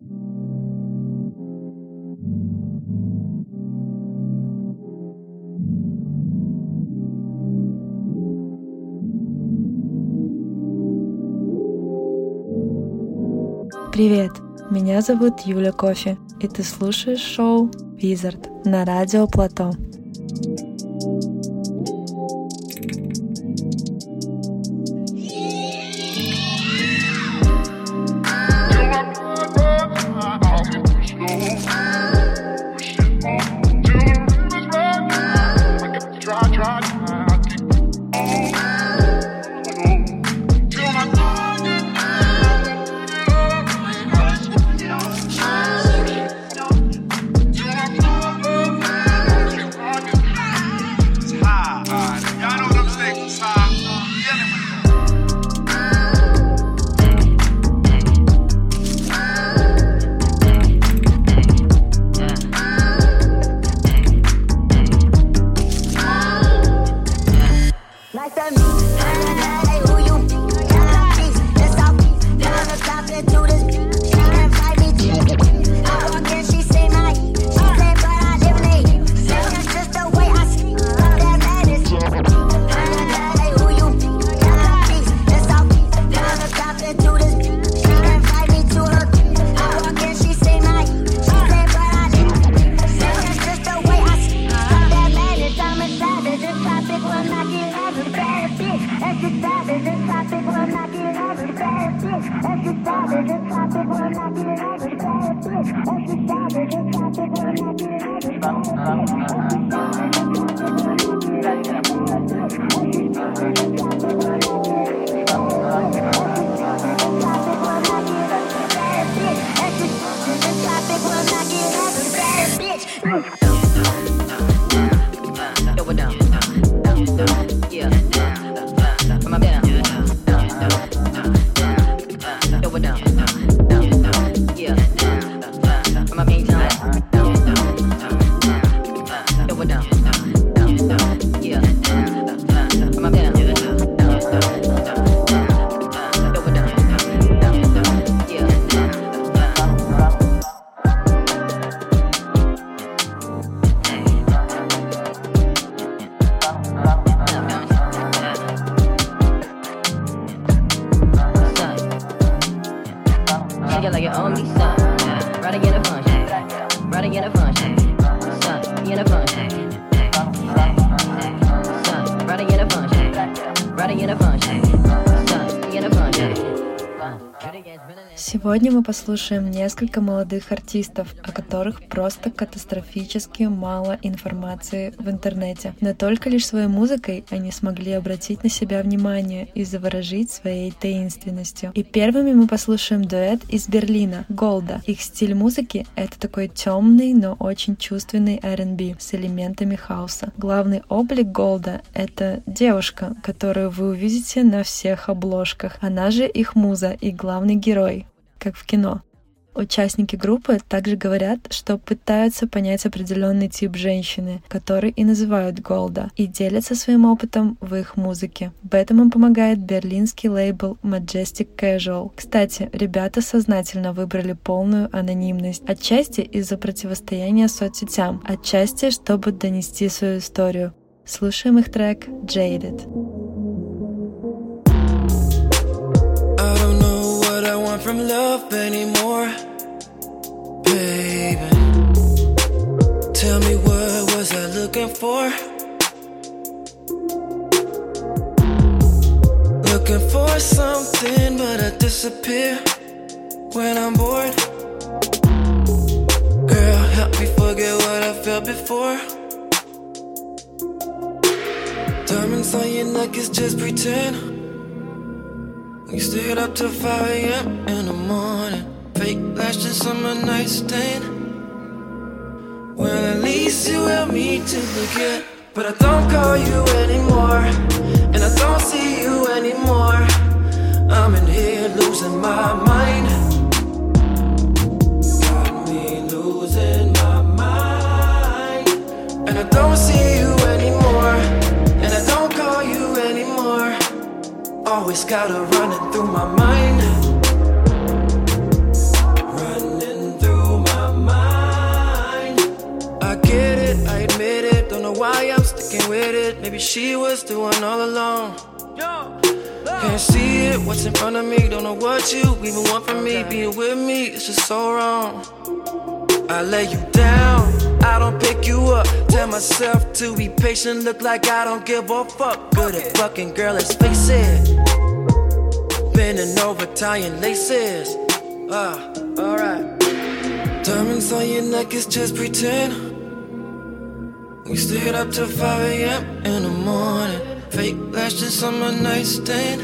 Привет, меня зовут Юля Кофе, и ты слушаешь шоу «Визард» на радио Плато. 嗯 Сегодня мы послушаем несколько молодых артистов, о которых просто катастрофически мало информации в интернете. Но только лишь своей музыкой они смогли обратить на себя внимание и заворожить своей таинственностью. И первыми мы послушаем дуэт из Берлина, Голда. Их стиль музыки — это такой темный, но очень чувственный R&B с элементами хаоса. Главный облик Голда — это девушка, которую вы увидите на всех обложках. Она же их муза и главный герой как в кино. Участники группы также говорят, что пытаются понять определенный тип женщины, который и называют Голда, и делятся своим опытом в их музыке. В этом им помогает берлинский лейбл Majestic Casual. Кстати, ребята сознательно выбрали полную анонимность, отчасти из-за противостояния соцсетям, отчасти, чтобы донести свою историю. Слушаем их трек «Jaded». want from love anymore, baby. Tell me what was I looking for? Looking for something, but I disappear when I'm bored. Girl, help me forget what I felt before. Diamonds on your neck is just pretend. We stayed up till 5 a.m. in the morning. Fake lashes summer my nightstand. Well, at least you helped me to forget. But I don't call you anymore. And I don't see you anymore. I'm in here losing my mind. Got me losing my mind. And I don't see Always got her running through my mind. Running through my mind. I get it, I admit it. Don't know why I'm sticking with it. Maybe she was doing all alone. Can't see it, what's in front of me. Don't know what you even want from me. Being with me, it's just so wrong. I let you down. I don't pick you up. Tell myself to be patient, look like I don't give a fuck. Good at fucking girl, let's face it. Bending over, tying laces. Ah, alright. Diamonds on your neck is just pretend. We stayed up till 5 a.m. in the morning. Fake lashes on my nightstand.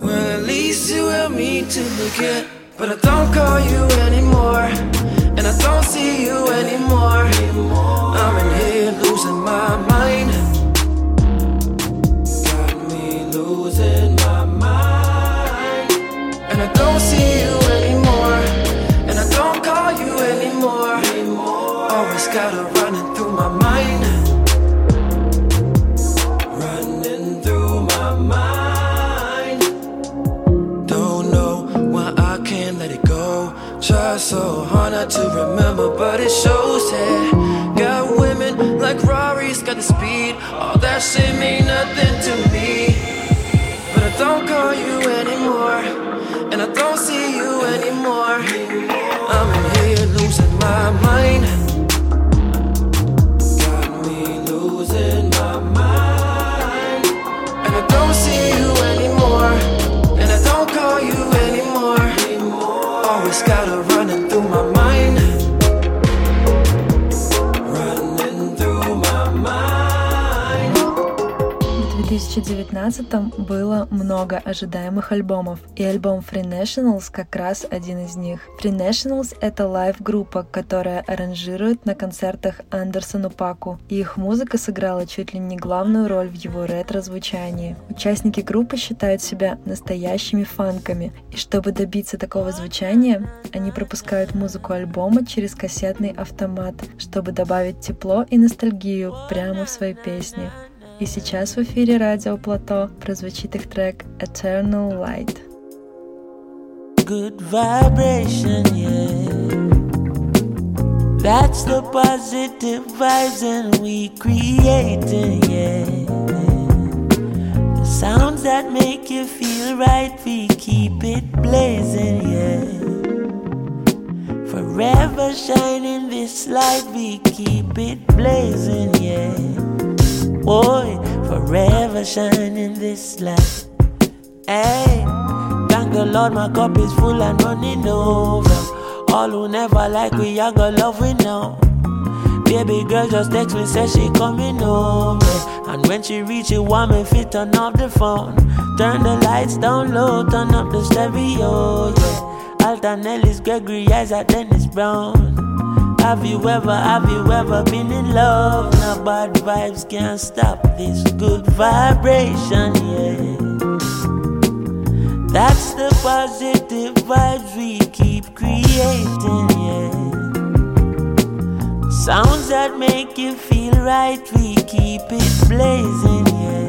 Well, at least you help me to forget. But I don't call you anymore. Don't see you anymore. I'm in here losing my mind. 2019 было много ожидаемых альбомов, и альбом Free Nationals как раз один из них. Free Nationals — это лайв-группа, которая аранжирует на концертах Андерсону Паку, и их музыка сыграла чуть ли не главную роль в его ретро-звучании. Участники группы считают себя настоящими фанками, и чтобы добиться такого звучания, они пропускают музыку альбома через кассетный автомат, чтобы добавить тепло и ностальгию прямо в свои песни. И сейчас в эфире радио Плато прозвучит их трек Eternal Light. good vibration, yeah. That's the positive vibes and we creating, yeah. The sounds that make you feel right, we keep it blazing, yeah. Forever shining this light, we keep it blazing, yeah. Boy, forever shining this light. Hey, thank the Lord, my cup is full and running over. All who never like we, I got love we know. Baby girl just text me, say she coming over. And when she reach it, want me fit turn off the phone. Turn the lights down low, turn up the stereo, yeah. Alton Ellis, Gregory, Isaac, Dennis Brown. Have you ever, have you ever been in love? Now bad vibes can't stop this good vibration, yeah. That's the positive vibes we keep creating, yeah. Sounds that make you feel right, we keep it blazing, yeah.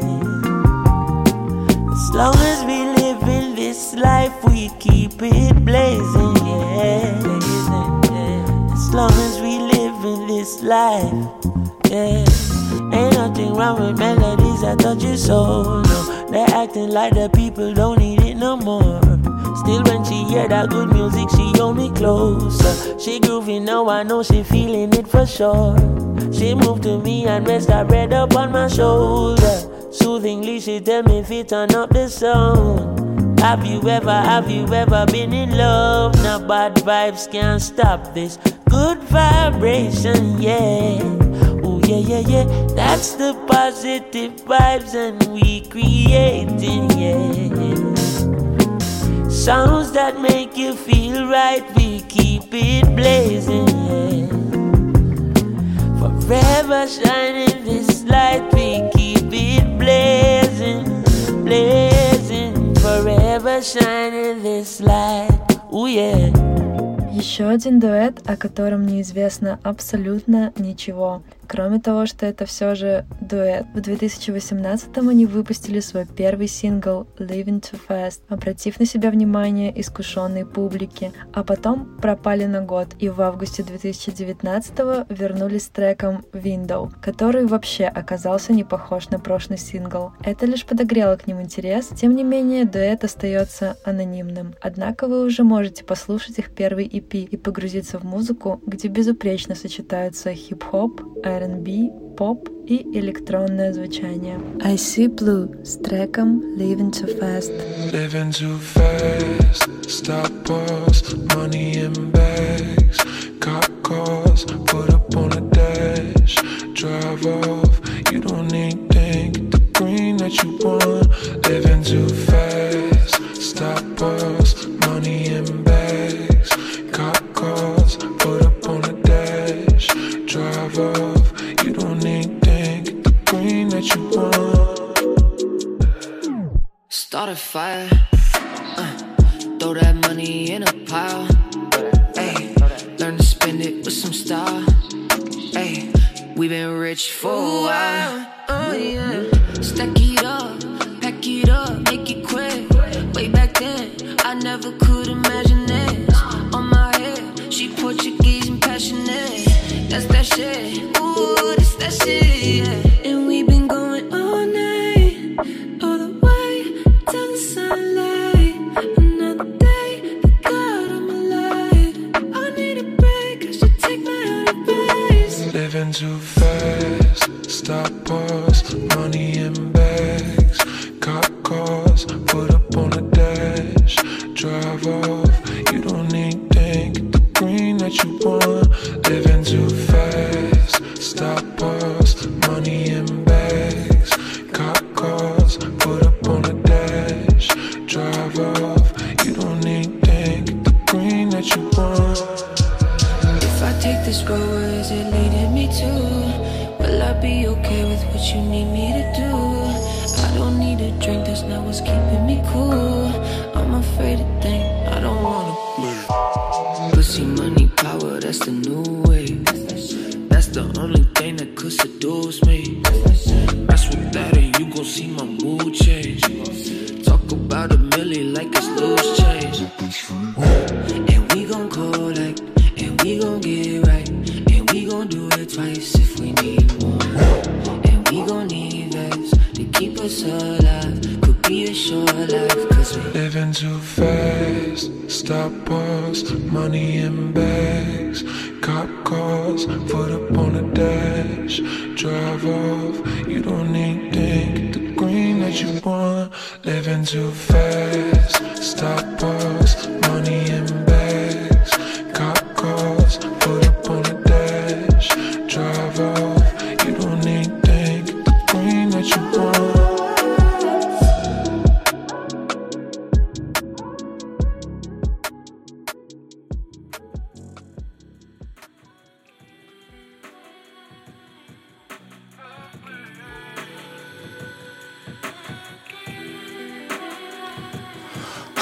As long as we live in this life, we keep it blazing, yeah. As long as we live in this life, yeah. Ain't nothing wrong with melodies that touch your soul, no. They're acting like the people don't need it no more. Still, when she hear that good music, she hold me closer. She groovy now, I know she feeling it for sure. She moved to me and rest her head up on my shoulder. Soothingly, she tell me if it turn up the sound. Have you ever, have you ever been in love? Now bad vibes can't stop this good vibration, yeah. Oh yeah, yeah, yeah. That's the positive vibes and we creating, yeah. Sounds that make you feel right, we keep it blazing, yeah. Forever shining this light, we keep it blazing, blazing. Forever shining this light, oh yeah. Еще один дуэт, о котором неизвестно абсолютно ничего. Кроме того, что это все же дуэт, в 2018 они выпустили свой первый сингл «Living Too Fast», обратив на себя внимание искушенной публики, а потом пропали на год и в августе 2019 вернулись с треком «Window», который вообще оказался не похож на прошлый сингл. Это лишь подогрело к ним интерес, тем не менее дуэт остается анонимным. Однако вы уже можете послушать их первый EP и погрузиться в музыку, где безупречно сочетаются хип-хоп, R&B, поп и электронное звучание. I See Blue с треком Living Too Fast. Living too fast, stop us, money in bags, cop cars, put up on a dash, drive off, you don't need think, get the green that you want,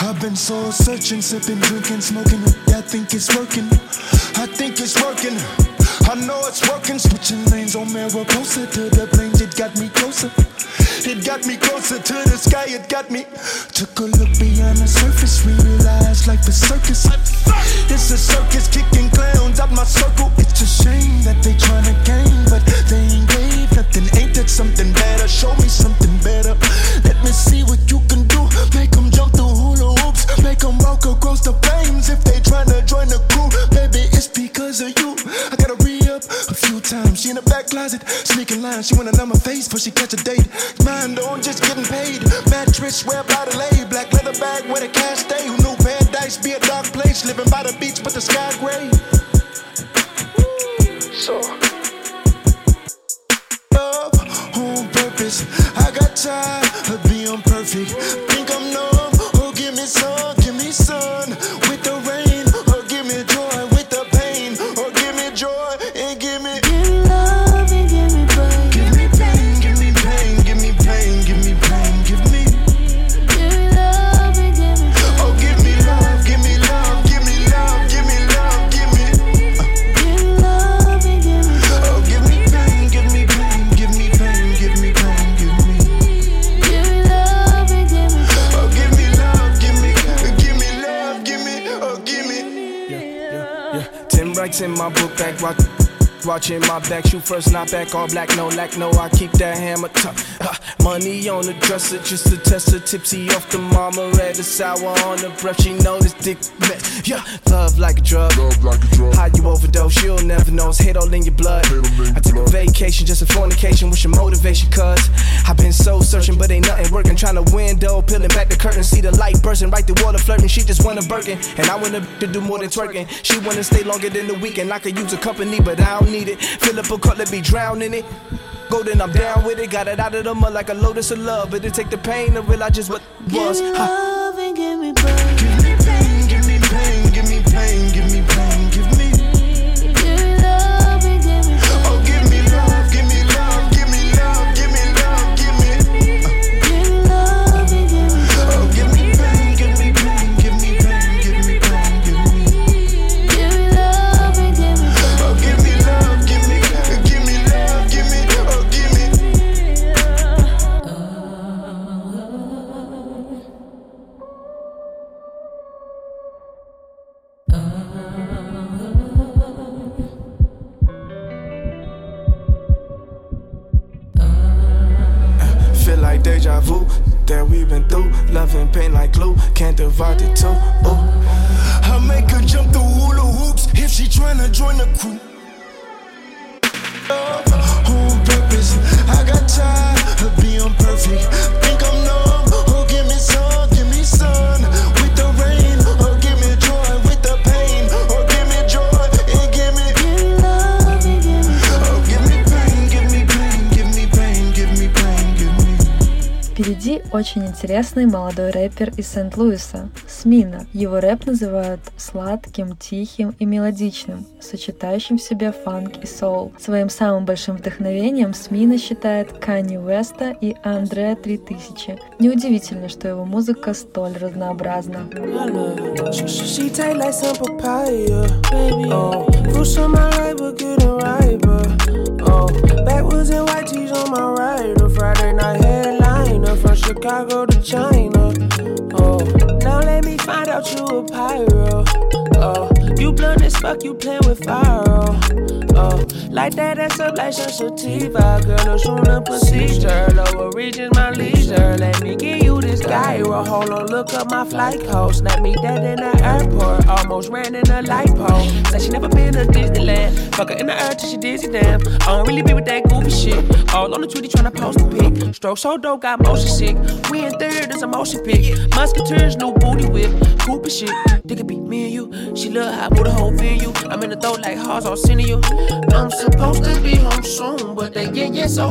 I've been soul searching, sipping, drinking, smoking. Yeah, I think it's working. I think it's working. I know it's working. Switching lanes on Mariposa to the plains. It got me closer. It got me closer to the sky. It got me. Took a look beyond the surface. We Realized life is circus. It's a circus kicking clowns out my circle. It's a shame that they tryna gain, but they ain't gave nothing. Ain't that something better? Show me something better. Let me see what you can do. Make them jump Make walk across the flames if they tryna join the crew. Baby, it's because of you. I gotta re up a few times. She in the back closet, sneaking lines. She wanna know my face before she catch a date. Mind on just getting paid. Mattress, wear by the lay. Black leather bag where the cash stay. Who knew paradise be a dark place? Living by the beach, but the sky gray. So love on purpose. I got tired of being perfect. My book bag, rock Watching my back, shoot first, not back, all black, no lack, no. I keep that hammer tough. Uh, money on the dresser, just to test her tipsy off the mama. Red, the sour on the breath, she know this dick met. Yeah, love like a drug. Love like a drug. How you overdose, you'll never know. It's hate all in your blood. In your I took a vacation, just a fornication. What's your motivation, cuz? I've been so searching, but ain't nothing working. Trying to window, peeling back the curtain, see the light bursting right through water flirting. She just want a Birkin, and I want to do more than twerking. She wanna stay longer than the weekend. I could use a company, but I don't need it. Fill up a cup, let me drown in it. Go then I'm down with it. Got it out of the mud like a lotus of love, but it take the pain to realize just what was. Give me Huh. love and give me pain. Give me pain, give me pain, give me pain, give me pain, give me. Like deja vu that we've been through. Love and pain like glue, can't divide the two. Ooh. I make her jump the hula hoops if she tryna join the crew. On purpose, I got tired of being perfect. Очень интересный молодой рэпер из Сент-Луиса, Смина. Его рэп называют сладким, тихим и мелодичным, сочетающим в себе фанк и соул. Своим самым большим вдохновением Смина считает Канни Уэста и Андреа 3000. Неудивительно, что его музыка столь разнообразна. Oh. Oh, backwoods and white tees on my right. A Friday night from Chicago to China. Oh, now let me find out you a pyro. Oh, you blunt as fuck, you playing with fire. Oh, like that, that's like some sativa. Girl, no sooner procedure. Lower regions, my leisure. Let me give you this gyro. Hold on, look up my flight code. Snap me dead in the airport. Almost ran in a light pole. Said she never been. Fuck her in the air till she dizzy damn. I don't really be with that goofy shit. All on the Twitter tryna post a pic. Stroke so dope, got motion sick. We in third, it's a motion pic. Musketeers, new booty whip. Cooper shit. They could be me and you. She look hot, put a whole venue. I'm in the throat like hearts all sending you. I'm supposed to be home soon, but they get yeah so.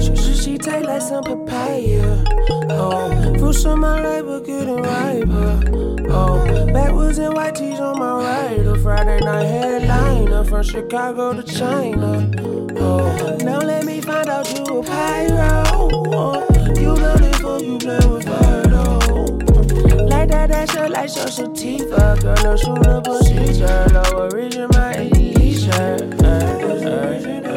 She, she, she like some papaya. Oh, fruits on my but getting riper. Oh, backwards and white tees on my right. A Friday night headliner uh, from Chicago to China. Oh, now let me find out you a pyro. Oh, you love it you play with fire that, that's your like your sativa. Girl, no sooner procedure. Lower region, my leisure. See, uh, uh, uh,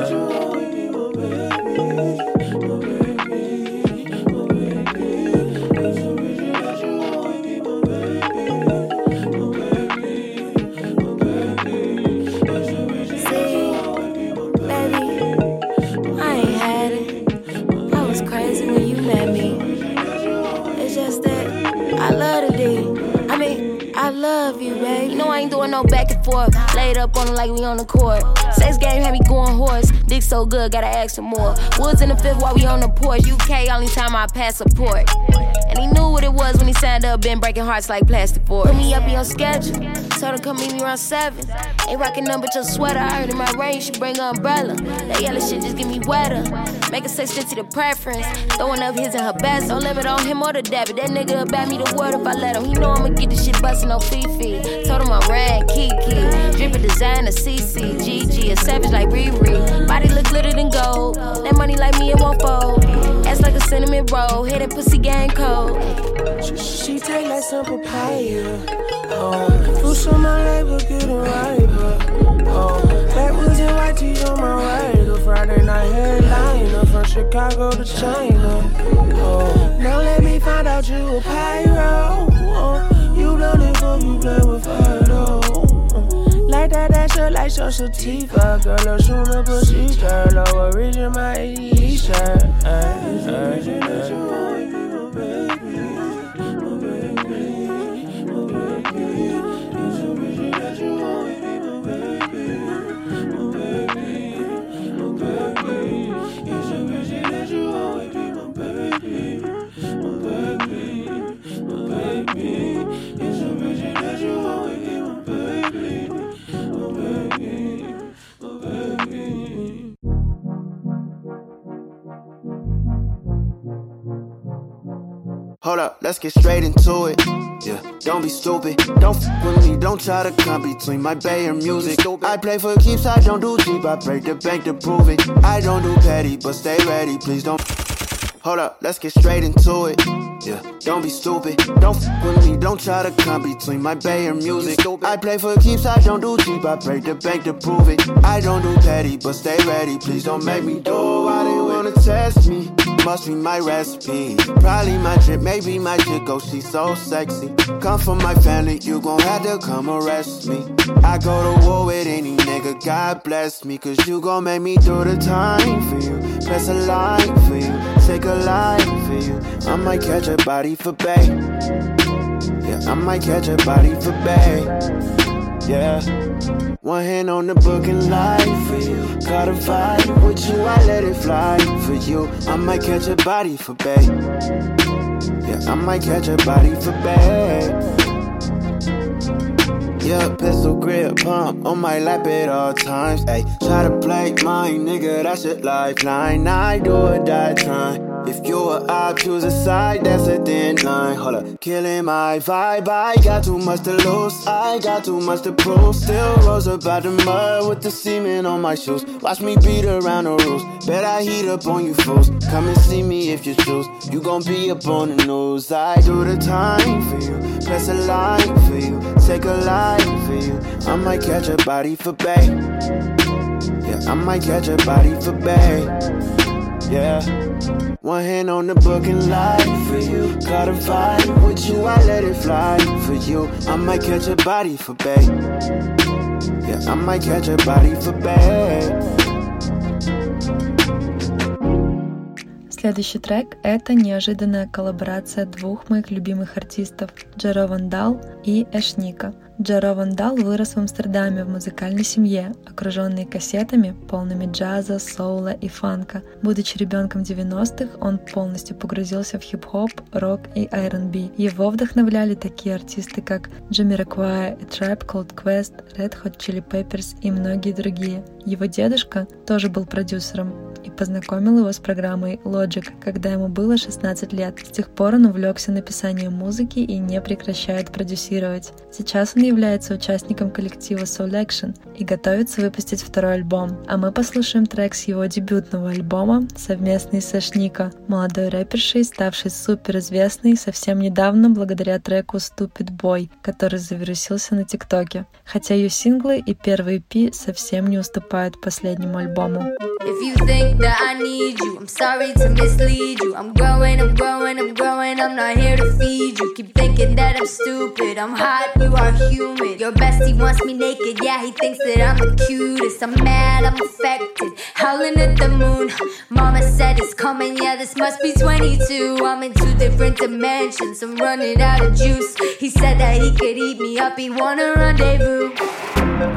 no back and forth. Laid up on it like we on the court. Sex game had me going horse. Dick so good, gotta ask for more. Woods in the fifth while we on the porch. UK, only time I pass support. And he knew what it was when he signed up, been breaking hearts like plastic board. Put me up in your schedule. Told her come meet me around seven. Ain't rocking nothing but your sweater. I heard in my rain, she bring an umbrella. That yellow shit just get me wetter. Make a fit to the preference. Throwing up his and her best. Don't limit on him or the dab. But that nigga about me the word if I let him. He know I'ma get this shit bustin' on Fifi. Told him I'm ran Kiki. Drippin' designer CC. GG. A savage like Riri. Body look glitter than gold. That money like me, it won't fold. Ass like a cinnamon roll. Hit that pussy gang code. She, she take like some papaya. Oh, fruits on my right, but getting riper. Oh, backwoods and white tees on my right. A Friday night headliner from Chicago to China. Oh, now let me find out you a pyro. Oh, you it for you play with fire though. Oh, like like social sativa. Girl, no sooner procedure. Lower region, my ADE shirt. Uh, uh, uh. Hold up, let's get straight into it. Yeah, don't be stupid. Don't f with me. Don't try to come between my bay and music. I play for keeps. I don't do cheap. I break the bank to prove it. I don't do petty, but stay ready. Please don't. Hold up, let's get straight into it. Yeah, don't be stupid. Don't f with me. Don't try to come between my bay and music. I play for keeps. I don't do cheap. I break the bank to prove it. I don't do petty, but stay ready. Please don't make me do it. why they wanna test me must be my recipe. Probably my drip, maybe my chick, oh, she's so sexy. Come from my family, you gon' have to come arrest me. I go to war with any nigga, God bless me, cause you gon' make me do the time for you. Press a line for you, take a line for you. I might catch a body for bay. Yeah, I might catch a body for bay. Yeah. One hand on the book and life for you. Caught a fight with you, I let it fly for you. I might catch a body for bay. Yeah, I might catch a body for bay. Yeah, pistol grip pump on my lap at all times. Hey, try to play my nigga, that's a lifeline. I do or die trying. If you or I choose a side, that's a thin line. Hold up, killing my vibe. I got too much to lose. I got too much to prove. Still rose up out the mud with the semen on my shoes. Watch me beat around the rules. Bet I heat up on you fools. Come and see me if you choose. You gon' be up on the news. I do the time for you. Press a line for you. Take a line for you. I might catch a body for bay. Yeah, I might catch a body for bay. Yeah. One hand on the book and life for you. Got a fight with you, I let it fly for you. I might catch a body for bay. Yeah, I might catch a body for bay. Следующий трек — это неожиданная коллаборация двух моих любимых артистов Джеро Вандал и Эшника — Джаро Вандал вырос в Амстердаме в музыкальной семье, окруженной кассетами, полными джаза, соула и фанка. Будучи ребенком 90-х, он полностью погрузился в хип-хоп, рок и R&B. Его вдохновляли такие артисты, как Jamiroquai, A Tribe Called Quest, Red Hot Chili Peppers и многие другие. Его дедушка тоже был продюсером и познакомил его с программой Logic, когда ему было 16 лет. С тех пор он увлекся написанием музыки и не прекращает продюсировать. Сейчас он является участником коллектива Soul Action и готовится выпустить второй альбом. А мы послушаем трек с его дебютного альбома совместный с Эшника, молодой рэпершей, ставшей суперизвестной совсем недавно благодаря треку Stupid Boy, который завирусился на ТикТоке. Хотя ее синглы и первый EP совсем не уступают последнему альбому. If you think that I need you, I'm sorry to mislead you. I'm growing, I'm growing, I'm growing, I'm not here to feed you. Keep thinking that I'm stupid, I'm hot, you are human. Your bestie wants me naked, yeah, he thinks that I'm the cutest. I'm mad, I'm affected, howling at the moon. Mama said it's coming, yeah, this must be 22. I'm in two different dimensions, I'm running out of juice. He said that he could eat me up, he wanna rendezvous.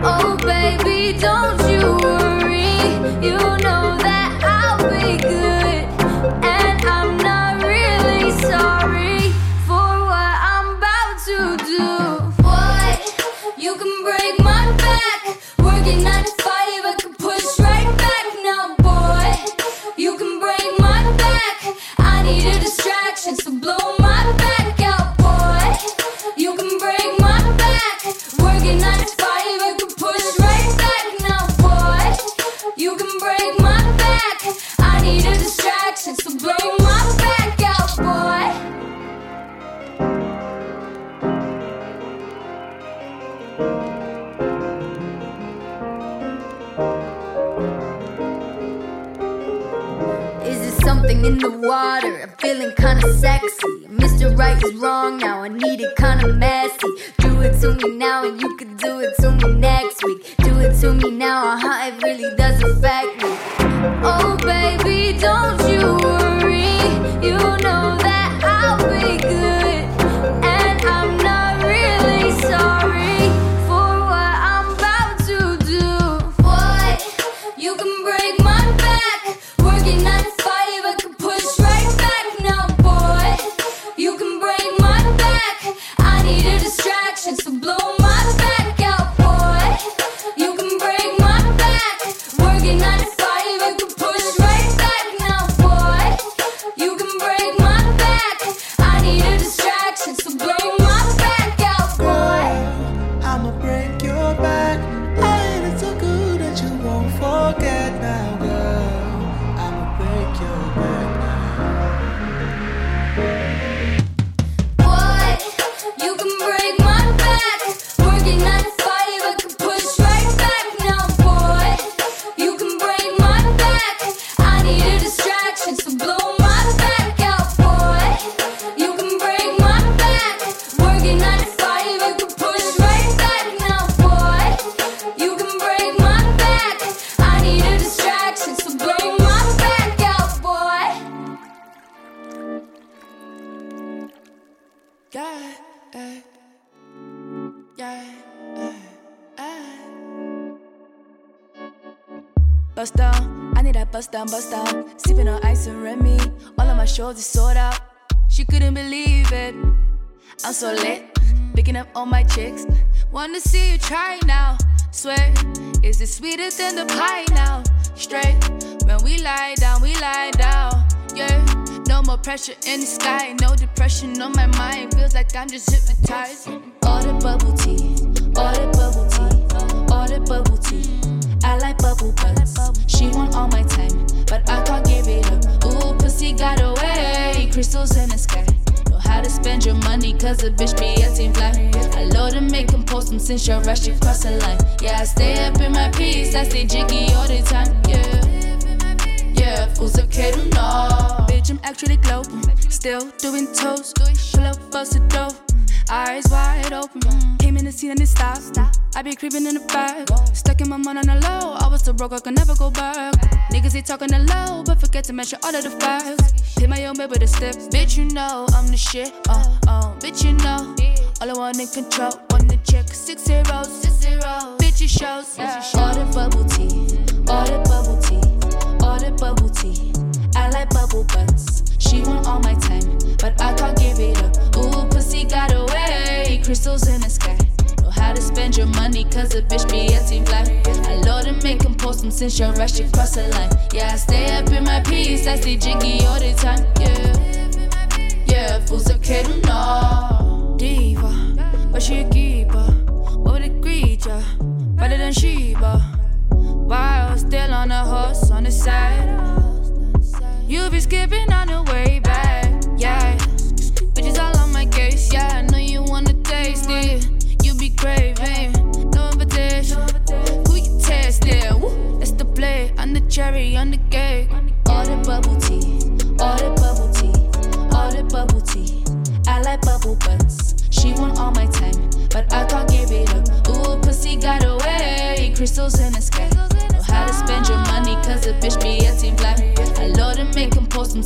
Oh, baby, don't you worry, you know that Be good. Sexy. Mr. Right is wrong now, I need it kinda messy. Do it to me now, and you could do it to me next week. Do it to me now, uh huh, it really does affect couldn't believe it. I'm so lit, picking up all my chicks. Wanna see you try now. Swear, is it sweeter than the pie now? Straight, when we lie down, we lie down. Yeah, no more pressure in the sky, no depression on my mind. Feels like I'm just hypnotized. All the bubble tea, all the bubble tea, all the bubble tea. I like bubble butts. She want all my time, but I can't give it up. Ooh, pussy got away. Crystals in the sky. How to spend your money, cause a bitch be acting fly. I load to make them post them since your rush, you cross the line. Yeah, I stay up in my piece, I stay jiggy all the time. Yeah. Yeah, fools okay to know. Bitch, I'm actually glowing. Still doing toes. Pull up, bust a dough. Eyes wide open. Came in the scene and it stopped. I be creeping in the back. Stuck in my mind on the low. I was so broke, I could never go back. Niggas, they talking the low, but forget to mention all of the facts. Hit my own bill with a step. Bitch, you know I'm the shit. Oh, oh, bitch, you know. All I want in control. Want the check, six zeros. Six zeros. Bitch, it shows. All the bubble tea. All the bubble tea all the bubble tea. I like bubble butts. She want all my time, but I can't give it up. Ooh, pussy got away. Crystals in the sky. Know how to spend your money, cause a bitch be acting fly. I love and make them post them since your rush, you cross the line. Yeah, I stay up in my piece, I stay jiggy all the time. Yeah,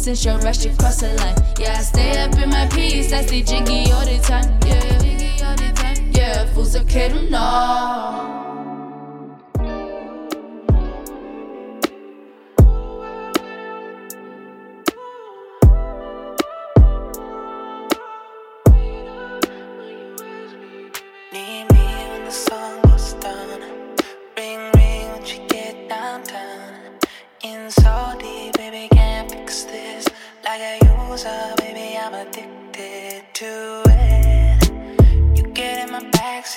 since your rush, you cross the line. Yeah, I stay up in my piece, I stay jiggy all the time. Yeah, yeah, fools okay to know.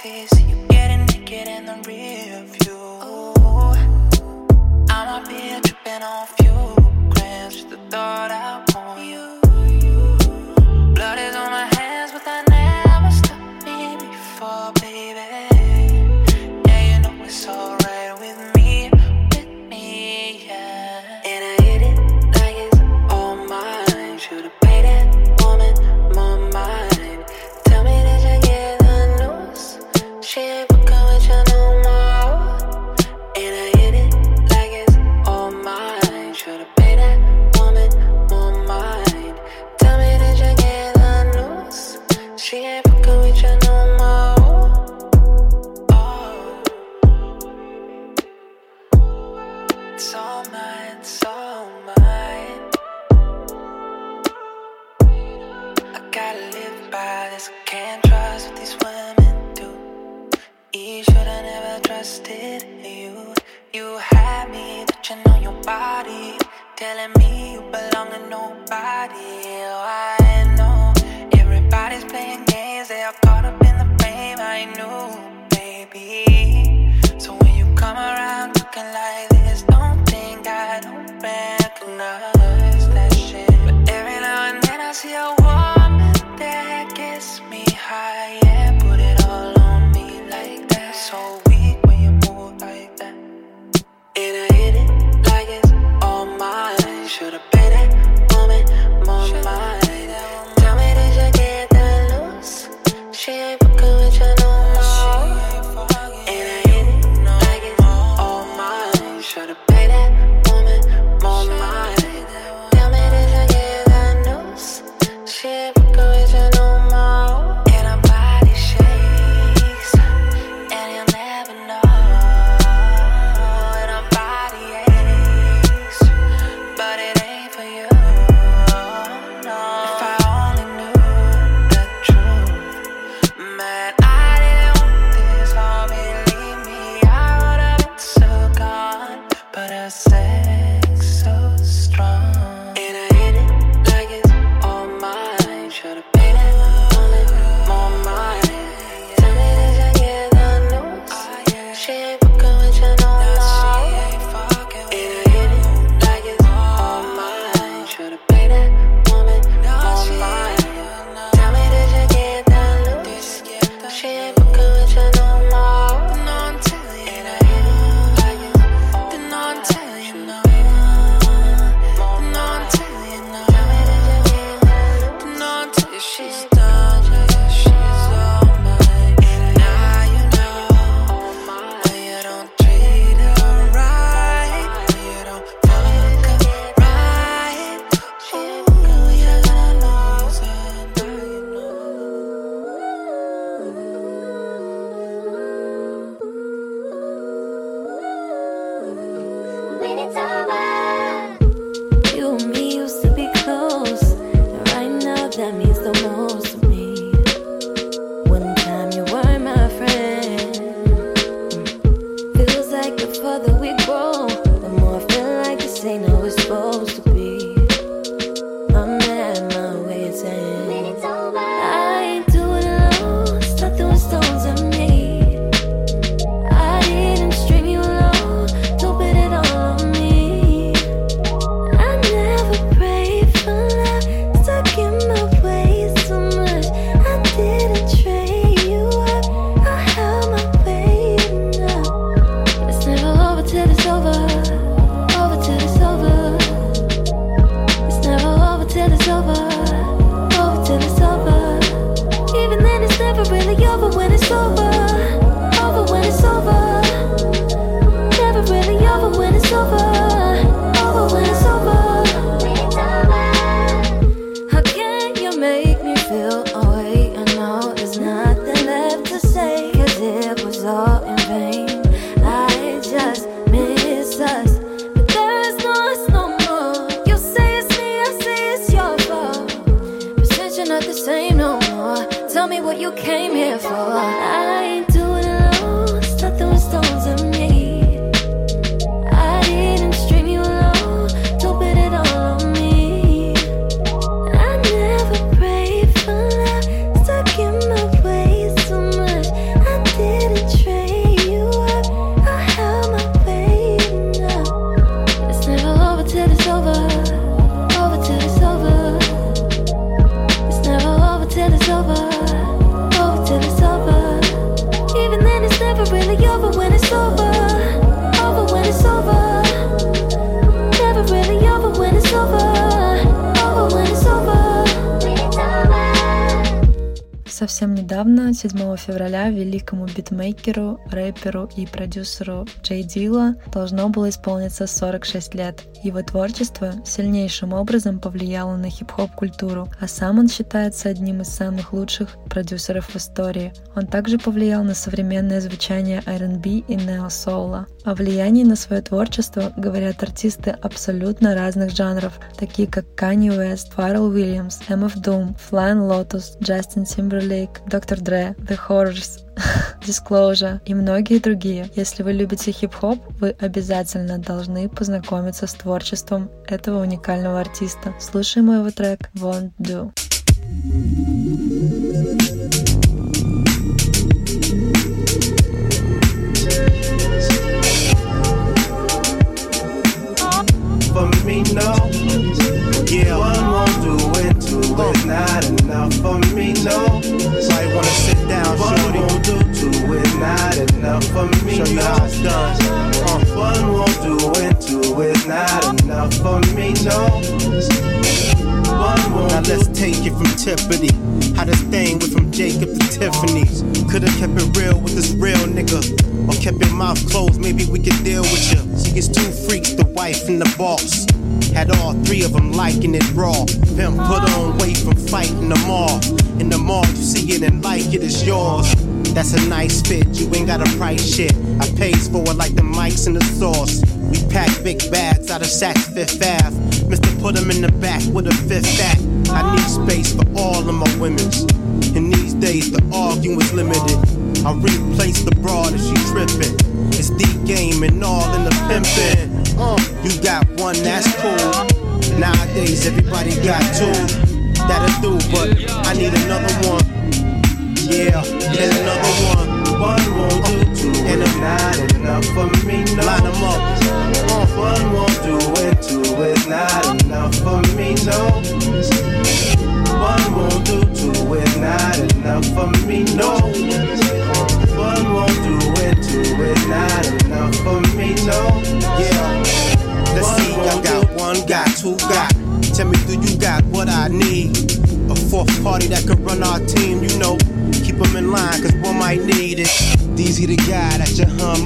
veces. She ain't beautiful. совсем недавно, 7 февраля, великому битмейкеру, рэперу и продюсеру Джей Дила должно было исполниться 46 лет. Его творчество сильнейшим образом повлияло на хип-хоп-культуру, а сам он считается одним из самых лучших продюсеров в истории. Он также повлиял на современное звучание R&B и нео-соула. О влиянии на свое творчество говорят артисты абсолютно разных жанров, такие как Kanye West, Pharrell Williams, MF Doom, Flying Lotus, Justin Timberlake, Dr. Dre, The Horrors, Disclosure и многие другие. Если вы любите хип-хоп, вы обязательно должны познакомиться с творчеством этого уникального артиста. Слушаем его трек Won't Do. For enough for me, Show you how it's done. Uh. One won't do it, two is not enough for me, no. Now let's take it from Tiffany. How this thing went from Jacob to Tiffany's. Could've kept it real with this real nigga. Or kept your mouth closed, maybe we could deal with you. She gets two freaks, the wife and the boss. Had all three of them liking it raw. Pimp put on weight from fighting them all. In the mall, you see it and like it, it's yours. That's a nice fit, you ain't got a price shit. I pays for it like the mics and the sauce. We pack big bags out of Saks Fifth Ave. Mr. Put 'em in the back with a fifth fat. I need space for all of my women's. In these days, the arguing was limited. I replace the broad if she trippin'. It's the game and all in the pimpin'. Uh, you got one, that's cool. Nowadays, everybody got two. That'll do, but I need another one. Yeah, and another one. One won't do, two And a- not enough for me, no.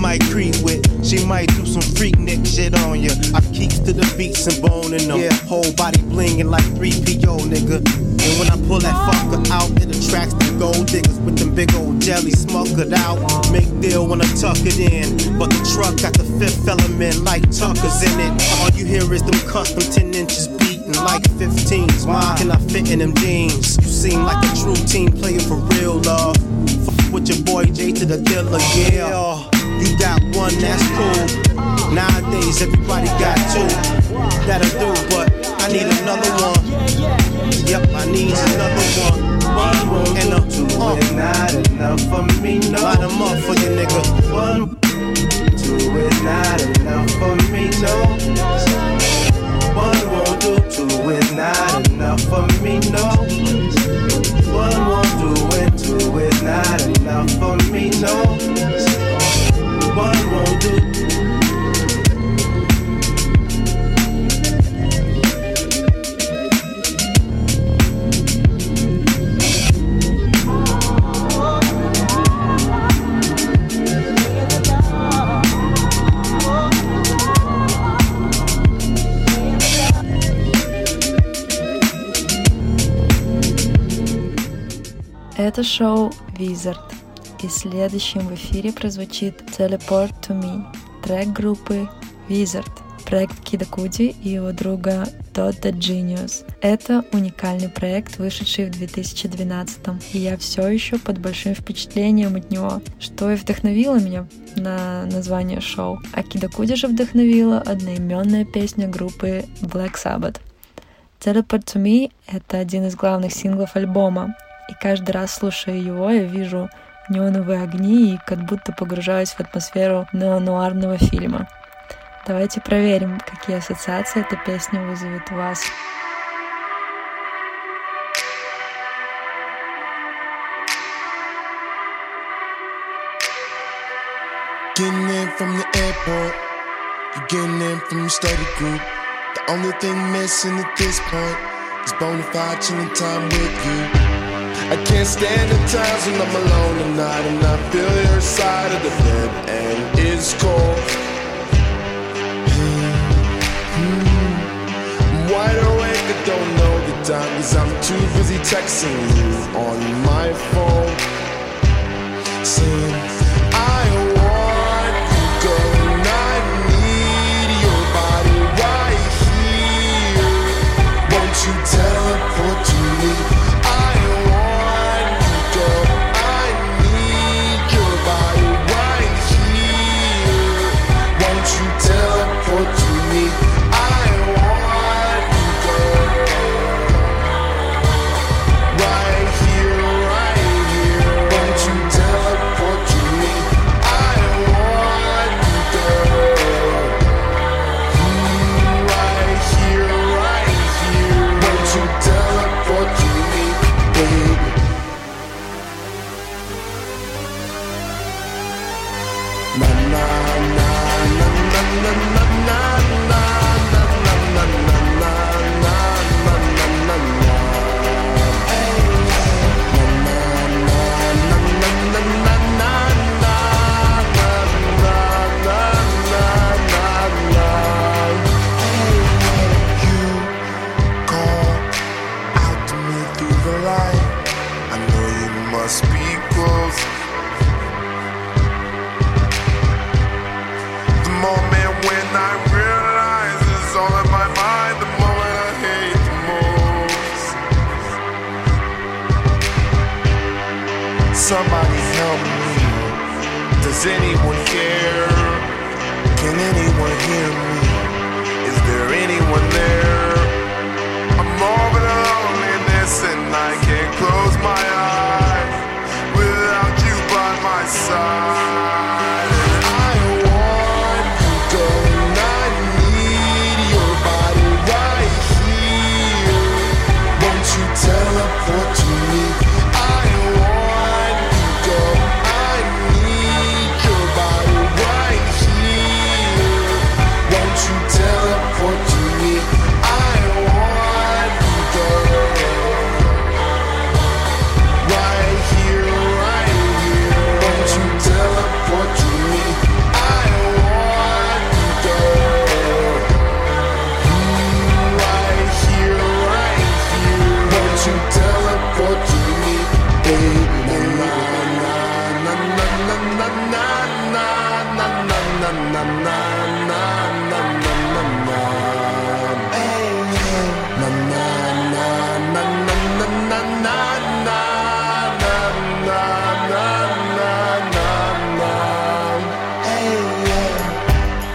Might creep with. She might do some freak nick shit on you. I keeps to the beats and boning them. Yeah, whole body blinging like 3PO, nigga. And when I pull that fucker out, it attracts the gold diggers with them big old jelly smokered out. Make deal when I tuck it in. But the truck got the fifth element like Tucker's in it. All you hear is them custom 10 inches beating like 15s. Why can I fit in them jeans? You seem like a true team player for real, love. Fuck with your boy J to the Dilla, yeah. You got one, that's cool. Nowadays, everybody got two. That'll do, but I need another one. Yep, I need another one. One won't And do, a two uh, is not enough for me, no. line 'em up for you, nigga. One, two is not enough for me, no. One won't do, two is not enough for me, no. One won't do it, two is not enough for me, no. var oldu Это шоу Wizard. И следующим в эфире прозвучит Teleport to Me, трек группы Wizard, проект Кида Куди и его друга Todd Genius. Это уникальный проект, вышедший в 2012 и я все еще под большим впечатлением от него, что и вдохновило меня на название шоу. А Кида Куди же вдохновила одноименная песня группы Black Sabbath. Teleport to Me — это один из главных синглов альбома, и каждый раз слушая его, я вижу неоновые огни и как будто погружаюсь в атмосферу неонуарного фильма. Давайте проверим, какие ассоциации эта песня вызовет у вас. Getting in from the airport, you getting in from your study group. The only thing missing at this point is bona fide chilling time with you. I can't stand the times when I'm alone at night and I feel your side of the bed and it's cold. Hmm. I'm wide awake, I don't know the time cause I'm too busy texting you on my phone. Saying, Does anyone care? Can anyone hear me? Is there anyone there? I'm all but alone in and I can't close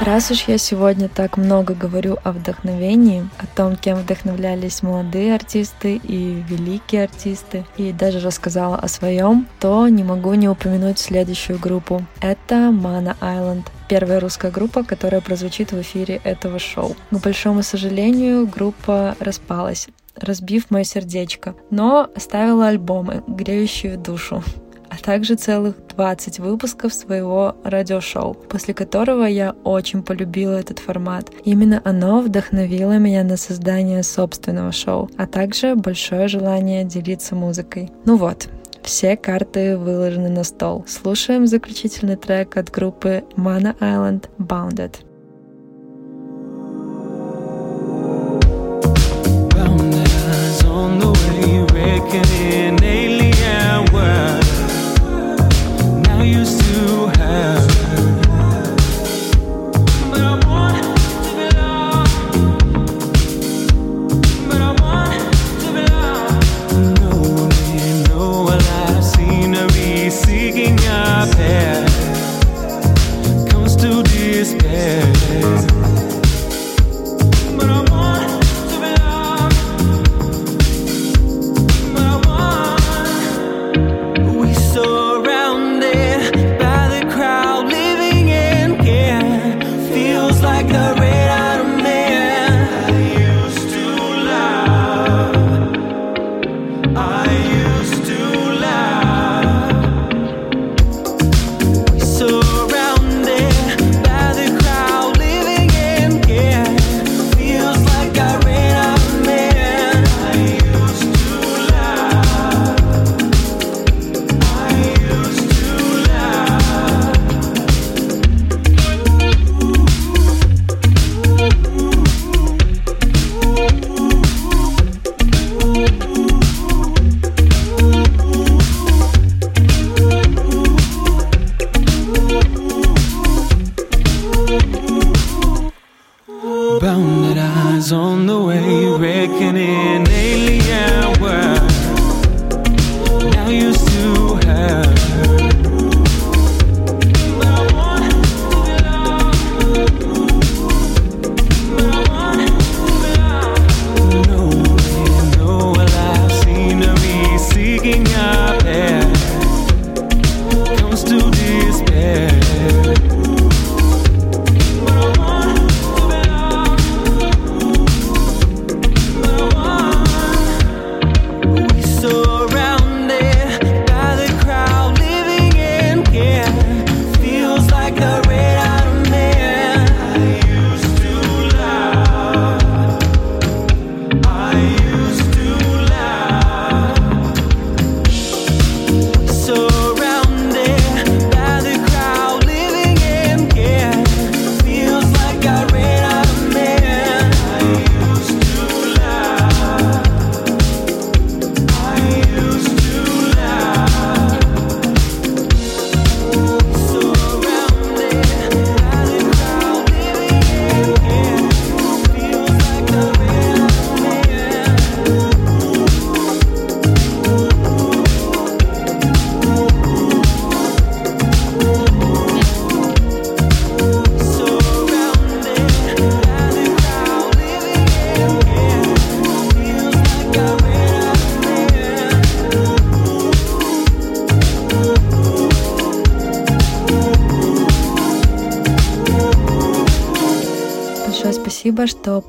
Раз уж я сегодня так много говорю о вдохновении, о том, кем вдохновлялись молодые артисты и великие артисты, и даже рассказала о своем, то не могу не упомянуть следующую группу. Это Mana Island первая русская группа, которая прозвучит в эфире этого шоу. К большому сожалению, группа распалась разбив мое сердечко, но оставила альбомы, греющие душу а также целых 20 выпусков своего радиошоу, после которого я очень полюбила этот формат. Именно оно вдохновило меня на создание собственного шоу, а также большое желание делиться музыкой. Ну вот, все карты выложены на стол. Слушаем заключительный трек от группы Mana Island Bounded. Bounded on the way, reckoning alien world. used to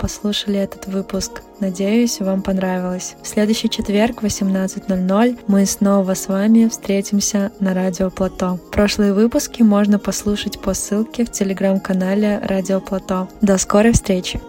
послушали этот выпуск. Надеюсь, вам понравилось. В следующий четверг в 18.00 мы снова с вами встретимся на Радио Плато. Прошлые выпуски можно послушать по ссылке в телеграм-канале Радио Плато. До скорой встречи!